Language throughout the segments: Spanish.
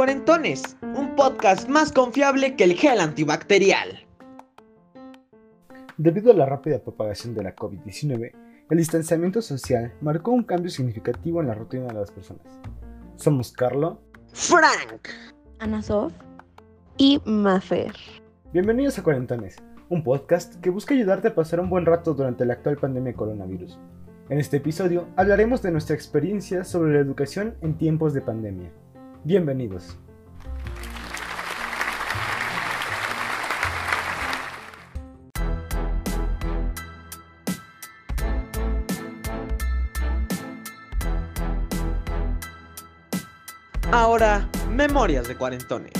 Cuarentones, un podcast más confiable que el gel antibacterial. Debido a la rápida propagación de la COVID-19, el distanciamiento social marcó un cambio significativo en la rutina de las personas. Somos Carlo, Frank, Ana Sof y Mafer. Bienvenidos a Cuarentones, un podcast que busca ayudarte a pasar un buen rato durante la actual pandemia de coronavirus. En este episodio hablaremos de nuestra experiencia sobre la educación en tiempos de pandemia. Bienvenidos. Ahora, Memorias de Cuarentones.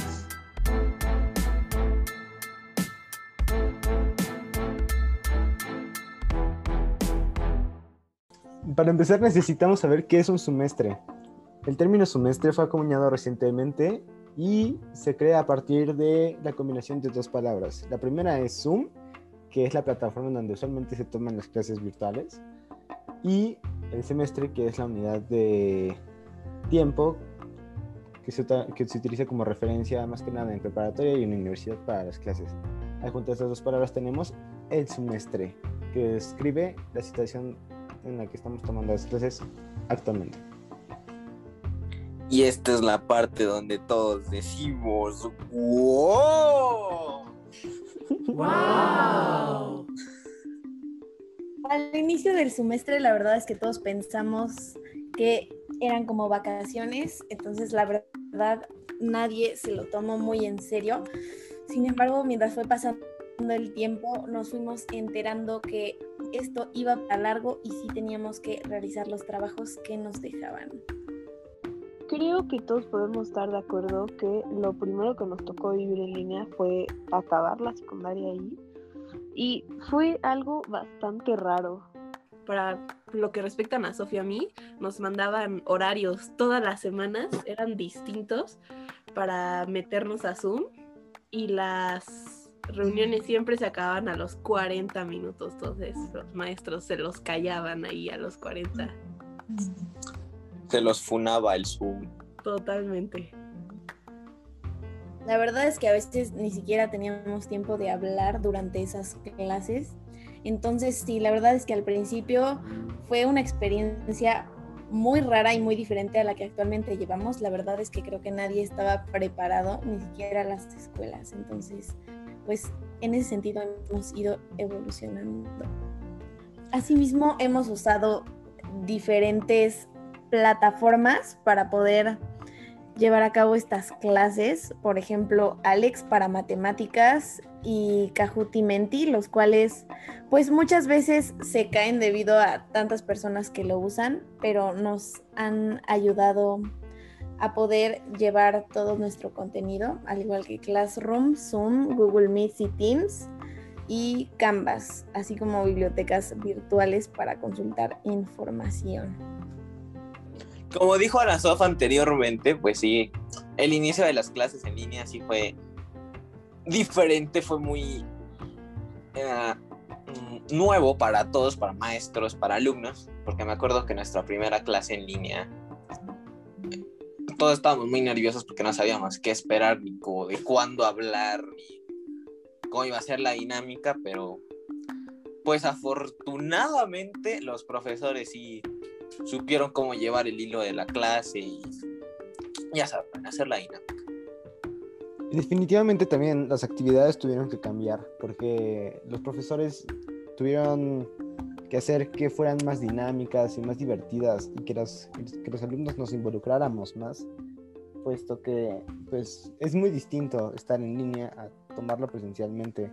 Para empezar necesitamos saber qué es un semestre. El término semestre fue acuñado recientemente y se crea a partir de la combinación de dos palabras. La primera es Zoom, que es la plataforma donde usualmente se toman las clases virtuales, y el semestre, que es la unidad de tiempo que se, utiliza como referencia más que nada en preparatoria y en universidad para las clases. Adjunto a estas dos palabras tenemos el semestre, que describe la situación en la que estamos tomando las clases actualmente. Y esta es la parte donde todos decimos ¡Wow! Al inicio del semestre, la verdad es que todos pensamos que eran como vacaciones, entonces la verdad nadie se lo tomó muy en serio. Sin embargo, mientras fue pasando el tiempo, nos fuimos enterando que esto iba a largo y sí teníamos que realizar los trabajos que nos dejaban. Creo que todos podemos estar de acuerdo que lo primero que nos tocó vivir en línea fue acabar la secundaria ahí. Y fue algo bastante raro. para lo que respectan a Sofía y a mí, nos mandaban horarios todas las semanas, eran distintos para meternos a Zoom y las reuniones siempre se acababan a los 40 minutos, entonces los maestros se los callaban ahí a los 40, Se los funaba el Zoom. totalmente. La verdad es que a veces ni siquiera teníamos tiempo de hablar durante esas clases. Entonces, sí, la verdad es que al principio fue una experiencia muy rara y muy diferente a la que actualmente llevamos. La verdad es que creo que nadie estaba preparado, ni siquiera las escuelas. Entonces, pues en ese sentido hemos ido evolucionando. Asimismo, hemos usado diferentes plataformas para poder llevar a cabo estas clases, por ejemplo, Alex para matemáticas y Kahoot y Menti, los cuales pues muchas veces se caen debido a tantas personas que lo usan, pero nos han ayudado a poder llevar todo nuestro contenido, al igual que Classroom, Zoom, Google Meet y Teams y Canvas, así como bibliotecas virtuales para consultar información. Como dijo Anasof anteriormente, pues sí, el inicio de las clases en línea sí fue diferente, fue muy eh, mm, nuevo para todos, para maestros, para alumnos, porque me acuerdo que nuestra primera clase en línea, todos estábamos muy nerviosos porque no sabíamos qué esperar, ni de cuándo hablar, ni cómo iba a ser la dinámica, pero pues afortunadamente los profesores sí supieron cómo llevar el hilo de la clase y ya saben, hacer la dinámica. Definitivamente también las actividades tuvieron que cambiar porque los profesores tuvieron que hacer que fueran más dinámicas y más divertidas y que los, que los alumnos nos involucráramos más, puesto que pues es muy distinto estar en línea a tomarlo presencialmente.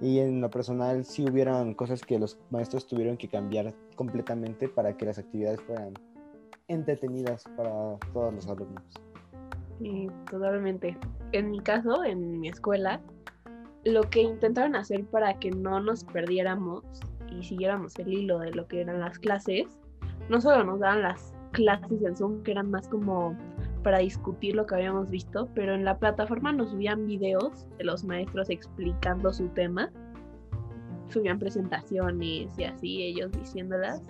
Y en lo personal sí hubieron cosas que los maestros tuvieron que cambiar completamente para que las actividades fueran entretenidas para todos los alumnos. Sí, totalmente. En mi caso, en mi escuela, lo que intentaron hacer para que no nos perdiéramos y siguiéramos el hilo de lo que eran las clases, no solo nos daban las clases en Zoom, que eran más como para discutir lo que habíamos visto, pero en la plataforma nos subían videos de los maestros explicando su tema, subían presentaciones y así ellos diciéndolas,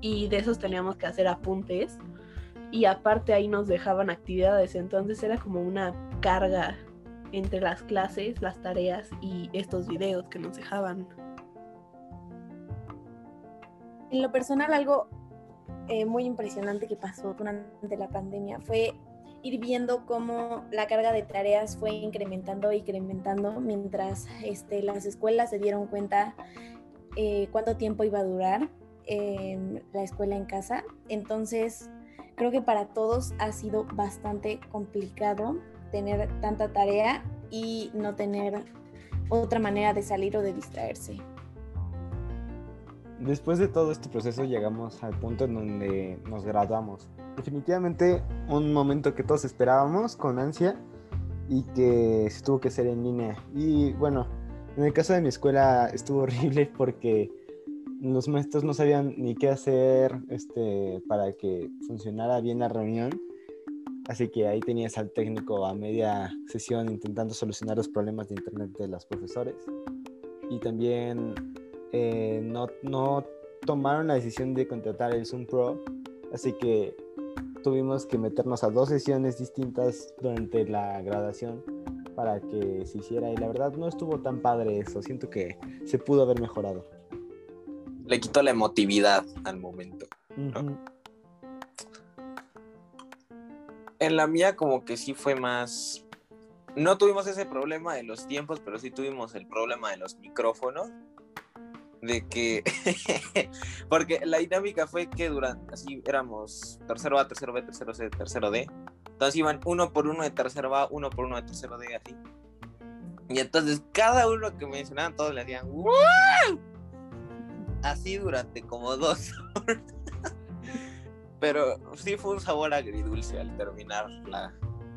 y de esos teníamos que hacer apuntes. Y aparte ahí nos dejaban actividades, entonces era como una carga entre las clases, las tareas y estos videos que nos dejaban. En lo personal, algo eh, muy impresionante que pasó durante la pandemia fue ir viendo cómo la carga de tareas fue incrementando y incrementando mientras este, las escuelas se dieron cuenta eh, cuánto tiempo iba a durar la escuela en casa. Entonces, creo que para todos ha sido bastante complicado tener tanta tarea y no tener otra manera de salir o de distraerse. Después de todo este proceso llegamos al punto en donde nos graduamos. Definitivamente un momento que todos esperábamos con ansia y que se tuvo que hacer en línea. Y bueno, en el caso de mi escuela estuvo horrible porque los maestros no sabían ni qué hacer este, para que funcionara bien la reunión. Así que ahí tenías al técnico a media sesión intentando solucionar los problemas de internet de los profesores. Y también eh, no, no tomaron la decisión de contratar el Zoom Pro. Así que tuvimos que meternos a dos sesiones distintas durante la graduación para que se hiciera. Y la verdad no estuvo tan padre eso. Siento que se pudo haber mejorado. Le quitó la emotividad al momento. En la mía como que sí fue más... No tuvimos ese problema de los tiempos, pero sí tuvimos el problema de los micrófonos. De que... Porque la dinámica fue que durante... Así éramos tercero A, tercero B, tercero C, tercero D. Entonces iban uno por uno de tercero A, uno por uno de tercero D, así. Y entonces cada uno que mencionaban, todos le hacían... "¡Wow!". Así durante como dos horas. Pero sí fue un sabor agridulce al terminar la,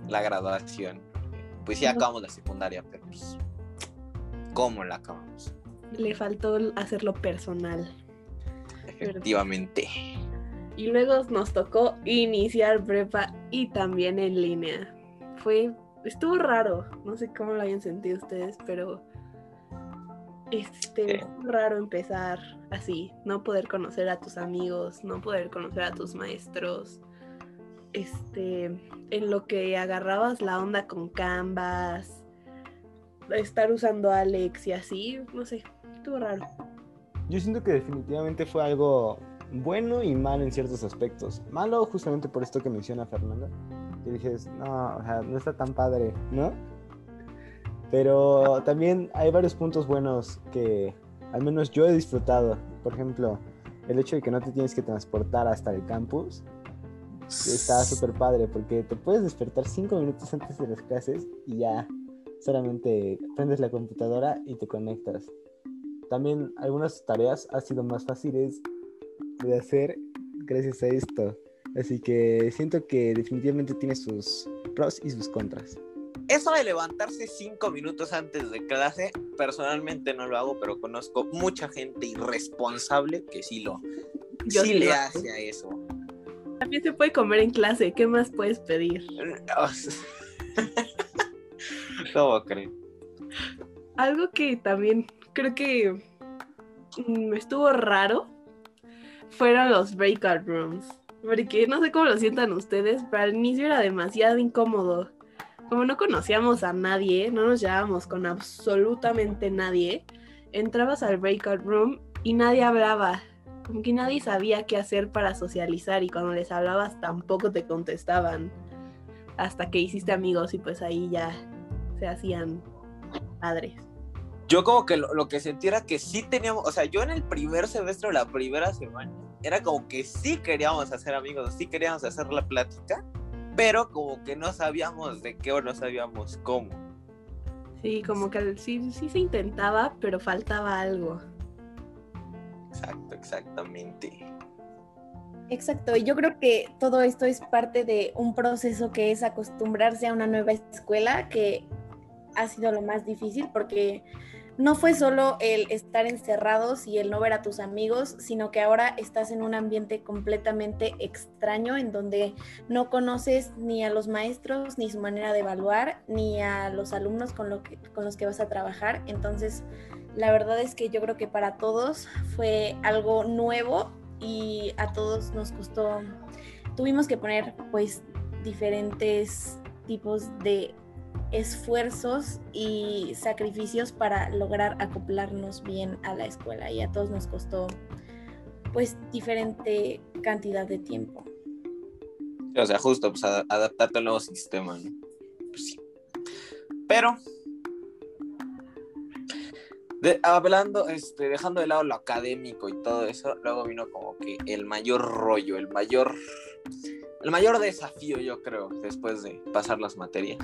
la graduación. Pues sí acabamos la secundaria, pero pues, ¿cómo la acabamos? Le faltó hacerlo personal. Efectivamente. Y luego nos tocó iniciar prepa y también en línea. Fue, estuvo raro. No sé cómo lo hayan sentido ustedes, pero este, fue raro empezar así, no poder conocer a tus amigos, no poder conocer a tus maestros. Este, en lo que agarrabas la onda con Canvas, estar usando Alex y así, no sé, estuvo raro. Yo siento que definitivamente fue algo bueno y malo en ciertos aspectos. Malo justamente por esto que menciona Fernanda. Que dices, no, o sea, no está tan padre, ¿no? Pero también hay varios puntos buenos que al menos yo he disfrutado. Por ejemplo, el hecho de que no te tienes que transportar hasta el campus. Está súper padre porque te puedes despertar cinco minutos antes de las clases y ya solamente prendes la computadora y te conectas. También algunas tareas han sido más fáciles de hacer gracias a esto. Así que siento que definitivamente tiene sus pros y sus contras. Eso de levantarse cinco minutos antes de clase, personalmente no lo hago, pero conozco mucha gente irresponsable que sí lo, Yo sí sí le lo hace a eso. También se puede comer en clase, ¿qué más puedes pedir? ¿Cómo creen? Algo que también creo que mm, estuvo raro fueron los breakout rooms. Porque no sé cómo lo sientan ustedes, pero al inicio era demasiado incómodo. Como no conocíamos a nadie, no nos llevábamos con absolutamente nadie, entrabas al breakout room y nadie hablaba. Como que nadie sabía qué hacer para socializar y cuando les hablabas tampoco te contestaban. Hasta que hiciste amigos y pues ahí ya se hacían padres. Yo como que lo, lo que sentí era que sí teníamos, o sea, yo en el primer semestre la primera semana, era como que sí queríamos hacer amigos, sí queríamos hacer la plática, pero como que no sabíamos de qué o no sabíamos cómo. Sí, como que sí, sí se intentaba, pero faltaba algo. Exacto, exactamente. Exacto, y yo creo que todo esto es parte de un proceso que es acostumbrarse a una nueva escuela, que ha sido lo más difícil porque no fue solo el estar encerrados y el no ver a tus amigos, sino que ahora estás en un ambiente completamente extraño en donde no conoces ni a los maestros, ni su manera de evaluar, ni a los alumnos con, lo que- con los que vas a trabajar. Entonces, la verdad es que yo creo que para todos fue algo nuevo y a todos nos costó, tuvimos que poner pues diferentes tipos de esfuerzos y sacrificios para lograr acoplarnos bien a la escuela y a todos nos costó pues diferente cantidad de tiempo. O sea, justo, pues a- adaptarte al nuevo sistema, ¿no? Pues. Pero, de- hablando, este, dejando de lado lo académico y todo eso, luego vino como que el mayor rollo, el mayor, el mayor desafío, yo creo, después de pasar las materias,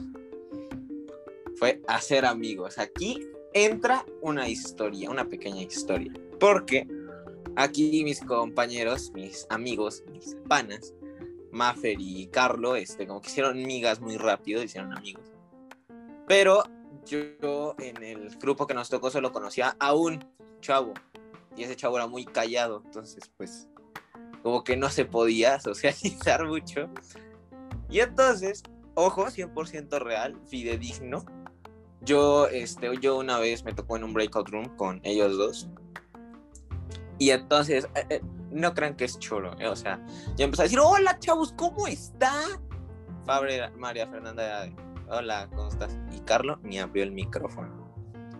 fue hacer amigos. Aquí entra una historia, una pequeña historia, porque aquí mis compañeros, mis amigos, mis panas, Maffer y Carlo, este, como que hicieron migas muy rápido, hicieron amigos. Pero yo en el grupo que nos tocó solo conocía a un chavo. Y ese chavo era muy callado, entonces pues como que no se podía socializar mucho. Y entonces, ojo, 100% real, fidedigno. Yo, este, yo una vez me tocó en un breakout room con ellos dos. Y entonces, eh, eh, no crean que es choro, eh, o sea, yo empecé a decir, hola chavos, ¿cómo está? Fabre, María Fernanda, era de, hola, ¿cómo estás? Y Carlo ni abrió el micrófono.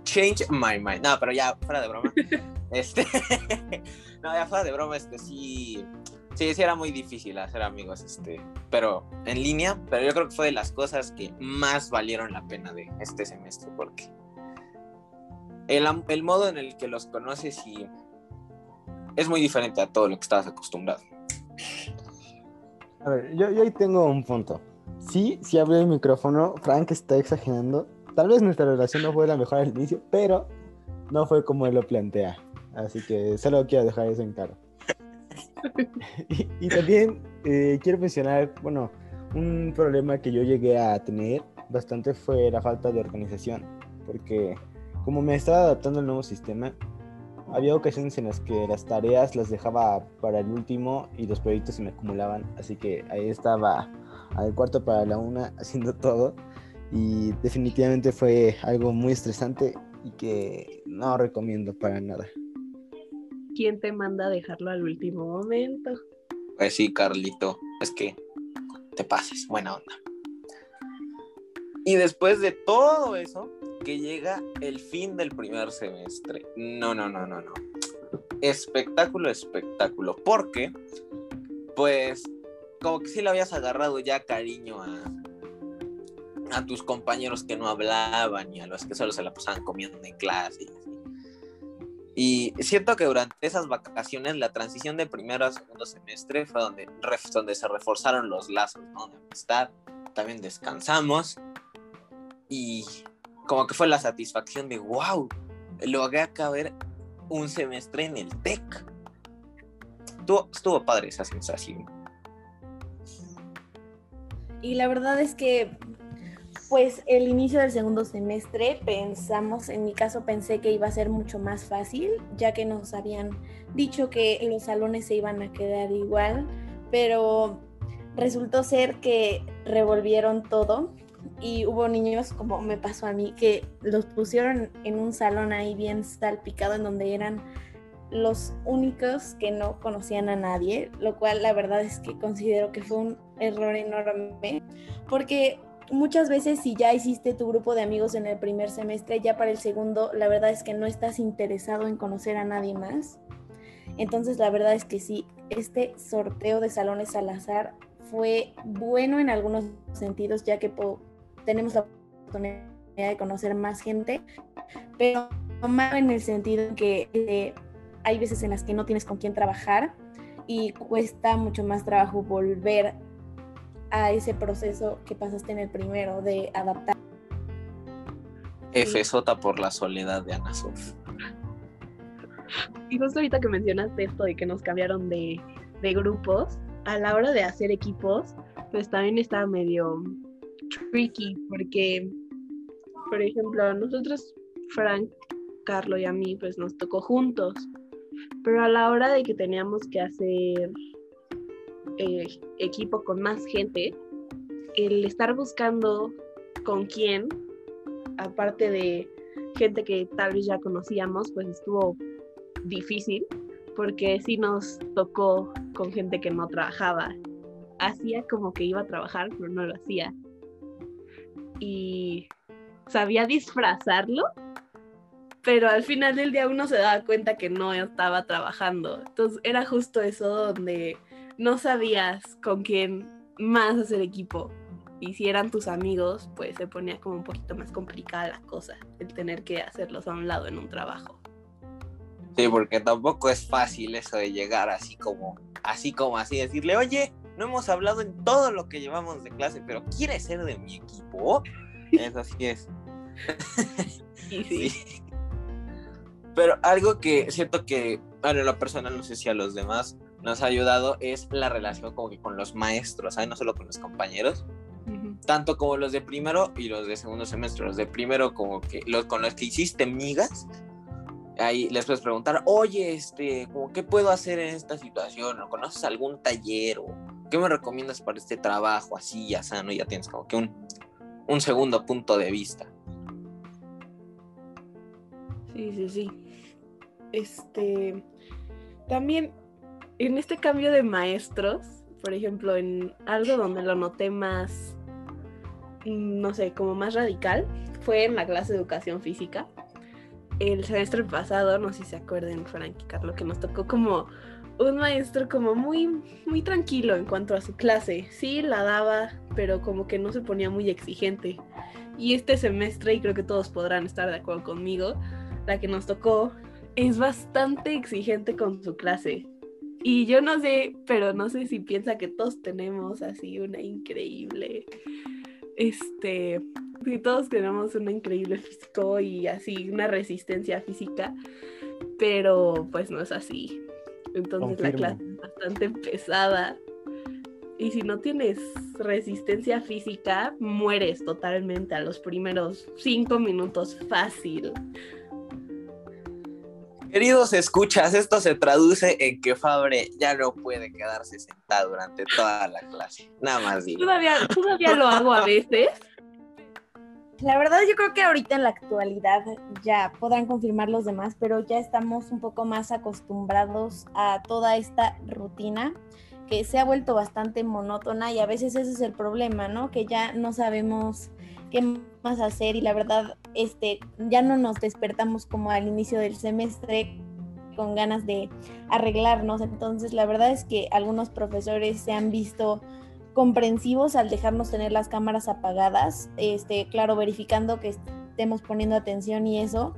Change my mind. No, pero ya, fuera de broma. este, no, ya fuera de broma, este sí, sí, sí era muy difícil hacer amigos, este, pero en línea, pero yo creo que fue de las cosas que más valieron la pena de este semestre, porque el, el modo en el que los conoces y es muy diferente a todo lo que estabas acostumbrado. A ver, yo, yo ahí tengo un punto. Sí, sí abrió el micrófono, Frank está exagerando. Tal vez nuestra relación no fue la mejor al inicio, pero no fue como él lo plantea. Así que solo quiero dejar eso en claro. Y, y también eh, quiero mencionar, bueno, un problema que yo llegué a tener bastante fue la falta de organización. Porque como me estaba adaptando al nuevo sistema, había ocasiones en las que las tareas las dejaba para el último y los proyectos se me acumulaban, así que ahí estaba al cuarto para la una haciendo todo y definitivamente fue algo muy estresante y que no recomiendo para nada. ¿Quién te manda a dejarlo al último momento? Pues sí, Carlito, es que te pases, buena onda. Y después de todo eso, que llega el fin del primer semestre. No, no, no, no, no. Espectáculo, espectáculo. Porque, pues, como que sí le habías agarrado ya cariño a, a tus compañeros que no hablaban y a los que solo se la pasaban comiendo en clase y así. Y siento que durante esas vacaciones, la transición de primero a segundo semestre fue donde, donde se reforzaron los lazos, ¿no? De amistad. También descansamos. Y como que fue la satisfacción de, wow, logré acabar un semestre en el TEC. Estuvo padre esa sensación. Y la verdad es que, pues el inicio del segundo semestre pensamos, en mi caso pensé que iba a ser mucho más fácil, ya que nos habían dicho que los salones se iban a quedar igual, pero resultó ser que revolvieron todo y hubo niños, como me pasó a mí, que los pusieron en un salón ahí bien salpicado en donde eran los únicos que no conocían a nadie, lo cual la verdad es que considero que fue un error enorme, porque muchas veces si ya hiciste tu grupo de amigos en el primer semestre, ya para el segundo, la verdad es que no estás interesado en conocer a nadie más. Entonces la verdad es que sí, este sorteo de salones al azar fue bueno en algunos sentidos, ya que tenemos la oportunidad de conocer más gente, pero malo en el sentido en que eh, hay veces en las que no tienes con quién trabajar y cuesta mucho más trabajo volver a ese proceso que pasaste en el primero de adaptar. F sota por la soledad de Ana Sof. Y justo ahorita que mencionaste esto de que nos cambiaron de, de grupos, a la hora de hacer equipos, pues también estaba medio tricky, porque, por ejemplo, a nosotros, Frank, Carlo y a mí, pues nos tocó juntos, pero a la hora de que teníamos que hacer eh, equipo con más gente, el estar buscando con quién, aparte de gente que tal vez ya conocíamos, pues estuvo difícil porque sí nos tocó con gente que no trabajaba hacía como que iba a trabajar, pero no lo hacía. Y sabía disfrazarlo, pero al final del día uno se daba cuenta que no estaba trabajando. Entonces era justo eso donde no sabías con quién más hacer equipo. Y si eran tus amigos, pues se ponía como un poquito más complicada la cosa, el tener que hacerlos a un lado en un trabajo. Sí, porque tampoco es fácil eso de llegar así como, así como así, decirle, oye, no hemos hablado en todo lo que llevamos de clase, pero ¿quieres ser de mi equipo? Eso sí es. Sí, Sí. Pero algo que siento que, bueno, en lo personal, no sé si a los demás nos ha ayudado, es la relación como que con los maestros, ¿sabes? No solo con los compañeros, ujú, tanto como los de primero y los de segundo semestre. Los de primero como que los con los que hiciste migas, ahí les puedes preguntar, oye, este, como, ¿qué puedo hacer en esta situación? ¿O conoces algún taller? ¿O qué me recomiendas para este trabajo? Así, ya sano, ya tienes como que un, un segundo punto de vista. sí, sí, sí. Este, también en este cambio de maestros, por ejemplo, en algo donde lo noté más, mm, no sé, como más radical, fue en la clase de educación física. El semestre pasado, no sé si se acuerdan, Frank y Carlos, que nos tocó como un maestro como muy, muy tranquilo en cuanto a su clase. Sí, la daba, pero como que no se ponía muy exigente. Y este semestre, y creo que todos podrán estar de acuerdo conmigo, la que nos tocó es bastante exigente con su clase. Y yo no sé, pero no sé si piensa que todos tenemos así una increíble, este, que todos tenemos una increíble físico y así una resistencia física, pero pues no es así. Entonces la clase es bastante pesada. Y si no tienes resistencia física, mueres totalmente a los primeros cinco minutos fácil. Queridos escuchas, esto se traduce en que Fabre ya no puede quedarse sentado durante toda la clase. Nada más digo. Todavía, todavía lo hago a veces. La verdad yo creo que ahorita en la actualidad ya podrán confirmar los demás, pero ya estamos un poco más acostumbrados a toda esta rutina que se ha vuelto bastante monótona y a veces ese es el problema, ¿no? Que ya no sabemos qué más hacer y la verdad este ya no nos despertamos como al inicio del semestre con ganas de arreglarnos, entonces la verdad es que algunos profesores se han visto comprensivos al dejarnos tener las cámaras apagadas, este, claro, verificando que estemos poniendo atención y eso,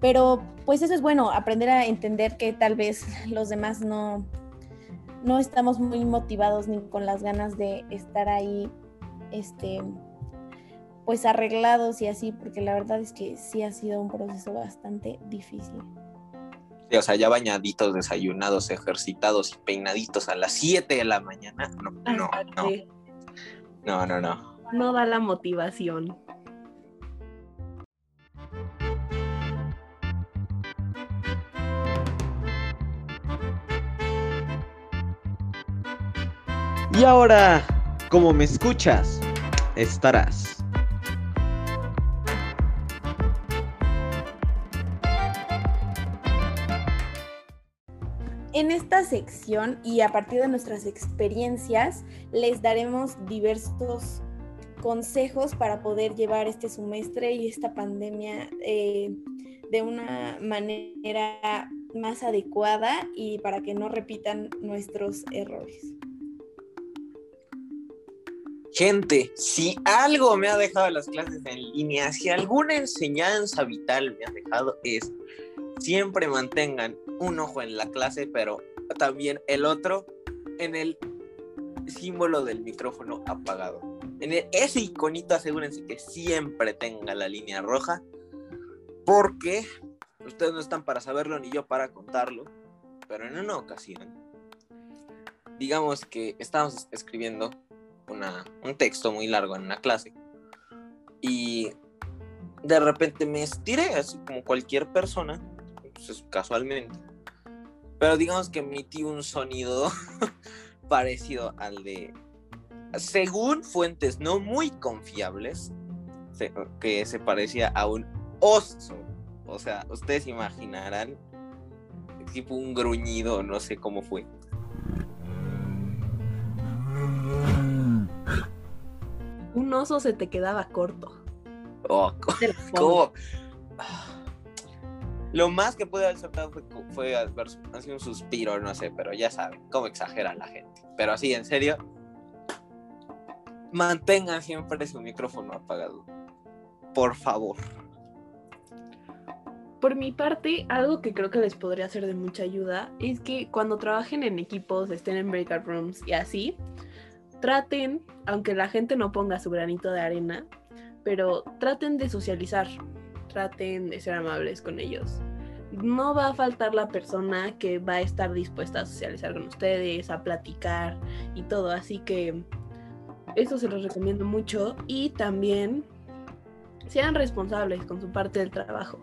pero pues eso es bueno, aprender a entender que tal vez los demás no, no estamos muy motivados ni con las ganas de estar ahí, este, pues arreglados y así, porque la verdad es que sí ha sido un proceso bastante difícil. Sí, O sea, ya bañaditos, desayunados, ejercitados y peinaditos a las 7 de la mañana. No, no, no. Aparte, No, no, no. no da la motivación. Y ahora, como me escuchas, estarás. En esta sección y a partir de nuestras experiencias les daremos diversos consejos para poder llevar este semestre y esta pandemia eh, de una manera más adecuada y para que no repitan nuestros errores. Gente, si algo me ha dejado las clases en línea, si alguna enseñanza vital me ha dejado es siempre mantengan un ojo en la clase, pero también el otro en el símbolo del micrófono apagado. En ese iconito asegúrense que siempre tenga la línea roja, porque ustedes no están para saberlo ni yo para contarlo, pero en una ocasión, digamos que estábamos escribiendo una- un texto muy largo en una clase y de repente me estiré así como cualquier persona, pues, casualmente, pero digamos que emití un sonido parecido al de, según fuentes no muy confiables, que se parecía a un oso. O sea, ustedes imaginarán, tipo un gruñido, no sé cómo fue. Un oso se te quedaba corto. Oh. ¿cómo? Lo más que pude haber soltado fue, fue haber así un suspiro, no sé, pero ya saben, cómo exagera la gente. Pero así, en serio, mantengan siempre su micrófono apagado. Por favor. Por mi parte, algo que creo que les podría ser de mucha ayuda es que cuando trabajen en equipos, estén en breakout rooms y así, traten, aunque la gente no ponga su granito de arena, pero traten de socializar, traten de ser amables con ellos. No va a faltar la persona que va a estar dispuesta a socializar con ustedes, a platicar y todo, así que eso se los recomiendo mucho y también sean responsables con su parte del trabajo.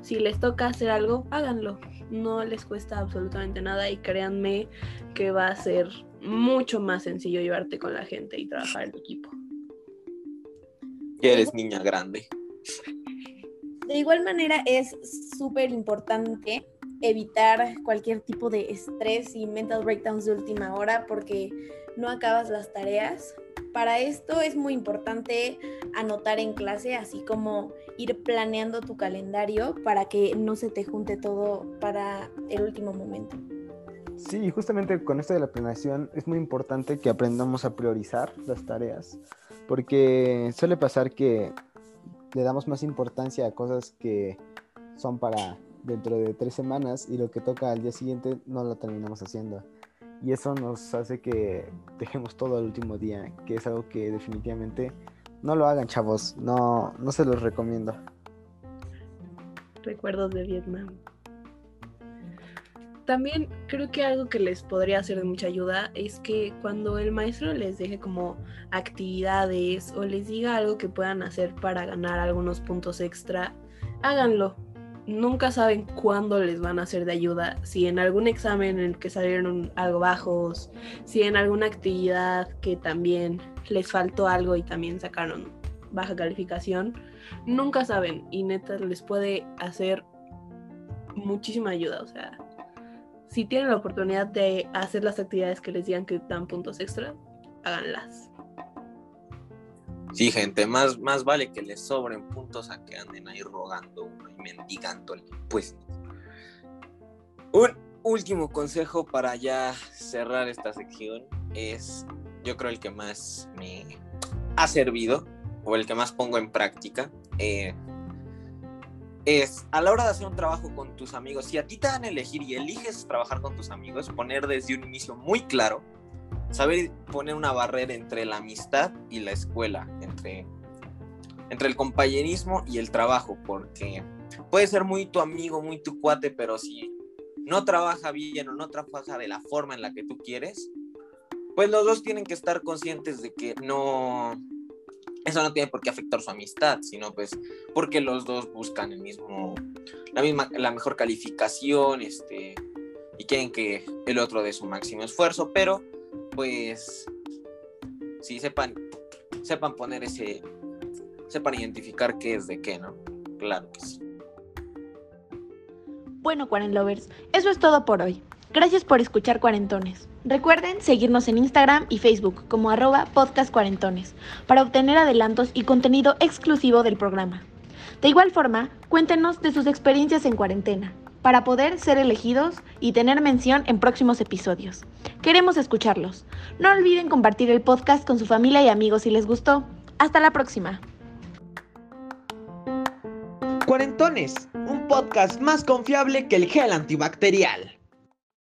Si les toca hacer algo, háganlo. No les cuesta absolutamente nada y créanme que va a ser mucho más sencillo llevarte con la gente y trabajar en equipo. Ya eres niña grande. De igual manera es súper importante evitar cualquier tipo de estrés y mental breakdowns de última hora porque no acabas las tareas. Para esto es muy importante anotar en clase, así como ir planeando tu calendario para que no se te junte todo para el último momento. Sí, justamente con esto de la planeación es muy importante que aprendamos a priorizar las tareas, porque suele pasar que le damos más importancia a cosas que son para dentro de tres semanas y lo que toca al día siguiente no lo terminamos haciendo. Y eso nos hace que dejemos todo el último día, que es algo que definitivamente no lo hagan, chavos. No, no se los recomiendo. Recuerdos de Vietnam. También creo que algo que les podría ser de mucha ayuda es que cuando el maestro les deje como actividades o les diga algo que puedan hacer para ganar algunos puntos extra, háganlo. Nunca saben cuándo les van a ser de ayuda. Si en algún examen en el que salieron algo bajos, si en alguna actividad que también les faltó algo y también sacaron baja calificación, nunca saben y neta les puede hacer muchísima ayuda. O sea, si tienen la oportunidad de hacer las actividades que les digan que dan puntos extra, háganlas. Sí, gente, más, más vale que les sobren puntos a que anden ahí rogando uno y mendigándole. Pues. Un último consejo para ya cerrar esta sección es, yo creo, el que más me ha servido o el que más pongo en práctica. eh, es a la hora de hacer un trabajo con tus amigos, si a ti te dan a elegir y eliges trabajar con tus amigos, poner desde un inicio muy claro, saber poner una barrera entre la amistad y la escuela, entre, entre el compañerismo y el trabajo, porque puede ser muy tu amigo, muy tu cuate, pero si no trabaja bien o no trabaja de la forma en la que tú quieres, pues los dos tienen que estar conscientes de que no, eso no tiene por qué afectar su amistad, sino pues porque los dos buscan el mismo, la misma, la mejor calificación, este, y quieren que el otro dé su máximo esfuerzo, pero pues sí sepan, sepan poner ese, sepan identificar qué es de qué, ¿no? Claro que sí. Bueno, Cuaren Lovers, eso es todo por hoy. Gracias por escuchar Cuarentones. Recuerden seguirnos en Instagram y Facebook como arroba podcast cuarentones para obtener adelantos y contenido exclusivo del programa. De igual forma, cuéntenos de sus experiencias en cuarentena para poder ser elegidos y tener mención en próximos episodios. Queremos escucharlos. No olviden compartir el podcast con su familia y amigos si les gustó. Hasta la próxima. Cuarentones, un podcast más confiable que el gel antibacterial.